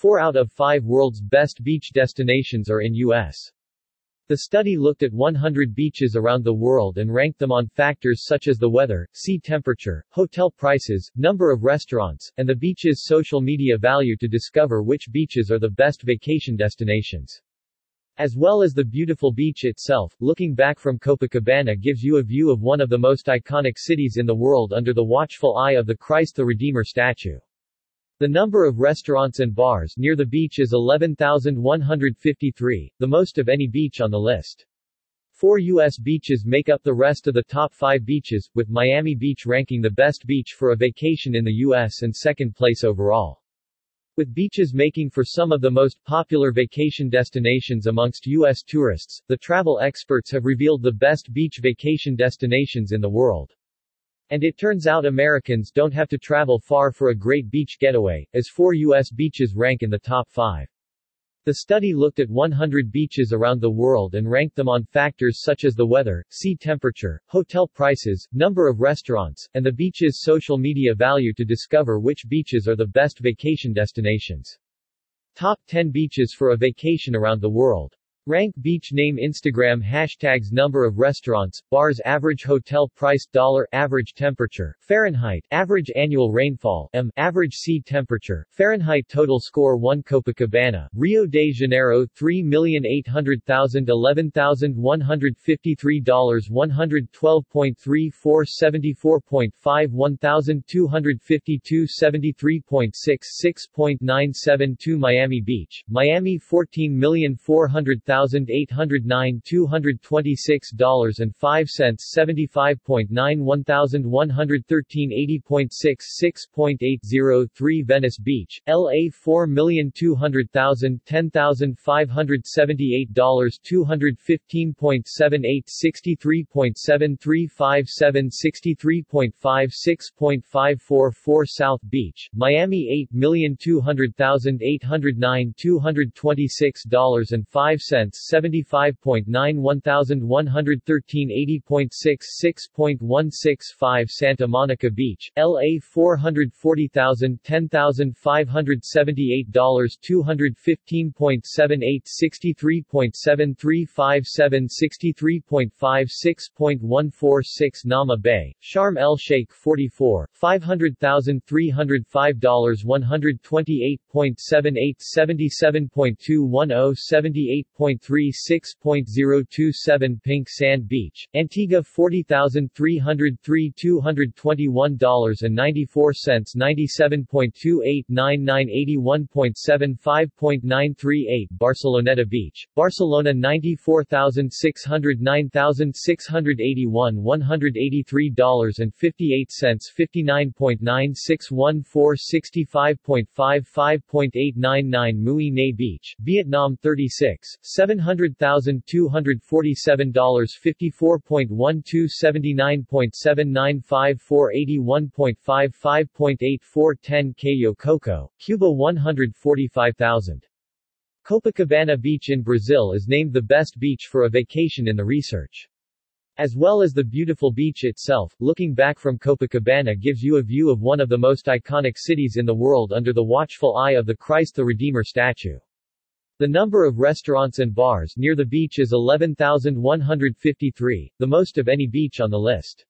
Four out of five world's best beach destinations are in U.S. The study looked at 100 beaches around the world and ranked them on factors such as the weather, sea temperature, hotel prices, number of restaurants, and the beach's social media value to discover which beaches are the best vacation destinations. As well as the beautiful beach itself, looking back from Copacabana gives you a view of one of the most iconic cities in the world under the watchful eye of the Christ the Redeemer statue. The number of restaurants and bars near the beach is 11,153, the most of any beach on the list. Four U.S. beaches make up the rest of the top five beaches, with Miami Beach ranking the best beach for a vacation in the U.S. and second place overall. With beaches making for some of the most popular vacation destinations amongst U.S. tourists, the travel experts have revealed the best beach vacation destinations in the world. And it turns out Americans don't have to travel far for a great beach getaway, as four U.S. beaches rank in the top five. The study looked at 100 beaches around the world and ranked them on factors such as the weather, sea temperature, hotel prices, number of restaurants, and the beach's social media value to discover which beaches are the best vacation destinations. Top 10 beaches for a vacation around the world. Rank beach name Instagram Hashtags Number of restaurants, bars Average hotel price Dollar Average temperature, Fahrenheit Average annual rainfall M Average sea temperature, Fahrenheit Total score 1 Copacabana, Rio de Janeiro 3,800,000 11,153 dollars 112.34 74.5 1,252 73.6 6.972 Miami Beach, Miami 14,400,000 $1,809 $226.05 75.9 $1,113 80.6 6.803 Venice Beach, LA 4,200,000 $10,578 215.78 63.7357 63.5 6.544 South Beach, Miami 8,200,000 809 $226.05 75.9 1113 80.6 6.165 Santa Monica Beach, LA 440,000 $10,578 215.78 63.7357 63.5 6.146 Naama Bay, Sharm el Sheikh 44, $500,305 128.78 77.210 78. 6.36.027 Pink Sand Beach, Antigua 40,303 $221.94 97.289 81.75.938 Barceloneta Beach, Barcelona 94,609 681 $183.58 59.961 65.55.899 Mui Ne Beach, Vietnam 36, $700,247 54.1279.54815.55.8410 Cayo Coco, Cuba 145,000. Copacabana Beach in Brazil is named the best beach for a vacation in the research. As well as the beautiful beach itself, looking back from Copacabana gives you a view of one of the most iconic cities in the world under the watchful eye of the Christ the Redeemer statue. The number of restaurants and bars near the beach is 11,153, the most of any beach on the list.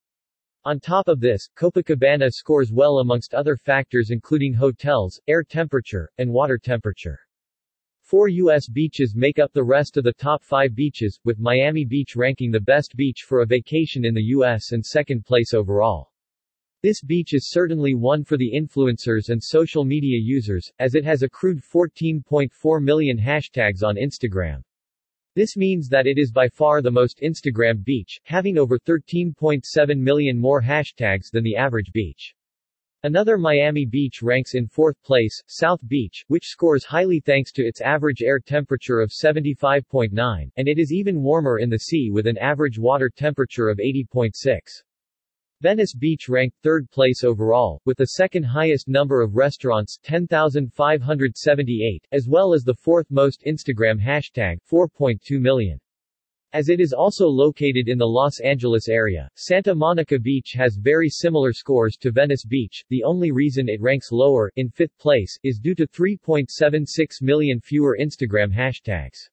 On top of this, Copacabana scores well amongst other factors including hotels, air temperature, and water temperature. Four U.S. beaches make up the rest of the top five beaches, with Miami Beach ranking the best beach for a vacation in the U.S. and second place overall. This beach is certainly one for the influencers and social media users, as it has accrued 14.4 million hashtags on Instagram. This means that it is by far the most Instagram beach, having over 13.7 million more hashtags than the average beach. Another Miami beach ranks in fourth place, South Beach, which scores highly thanks to its average air temperature of 75.9, and it is even warmer in the sea with an average water temperature of 80.6. Venice Beach ranked third place overall, with the second highest number of restaurants 10,578, as well as the fourth most Instagram hashtag 4.2 million. As it is also located in the Los Angeles area, Santa Monica Beach has very similar scores to Venice Beach. The only reason it ranks lower, in fifth place, is due to 3.76 million fewer Instagram hashtags.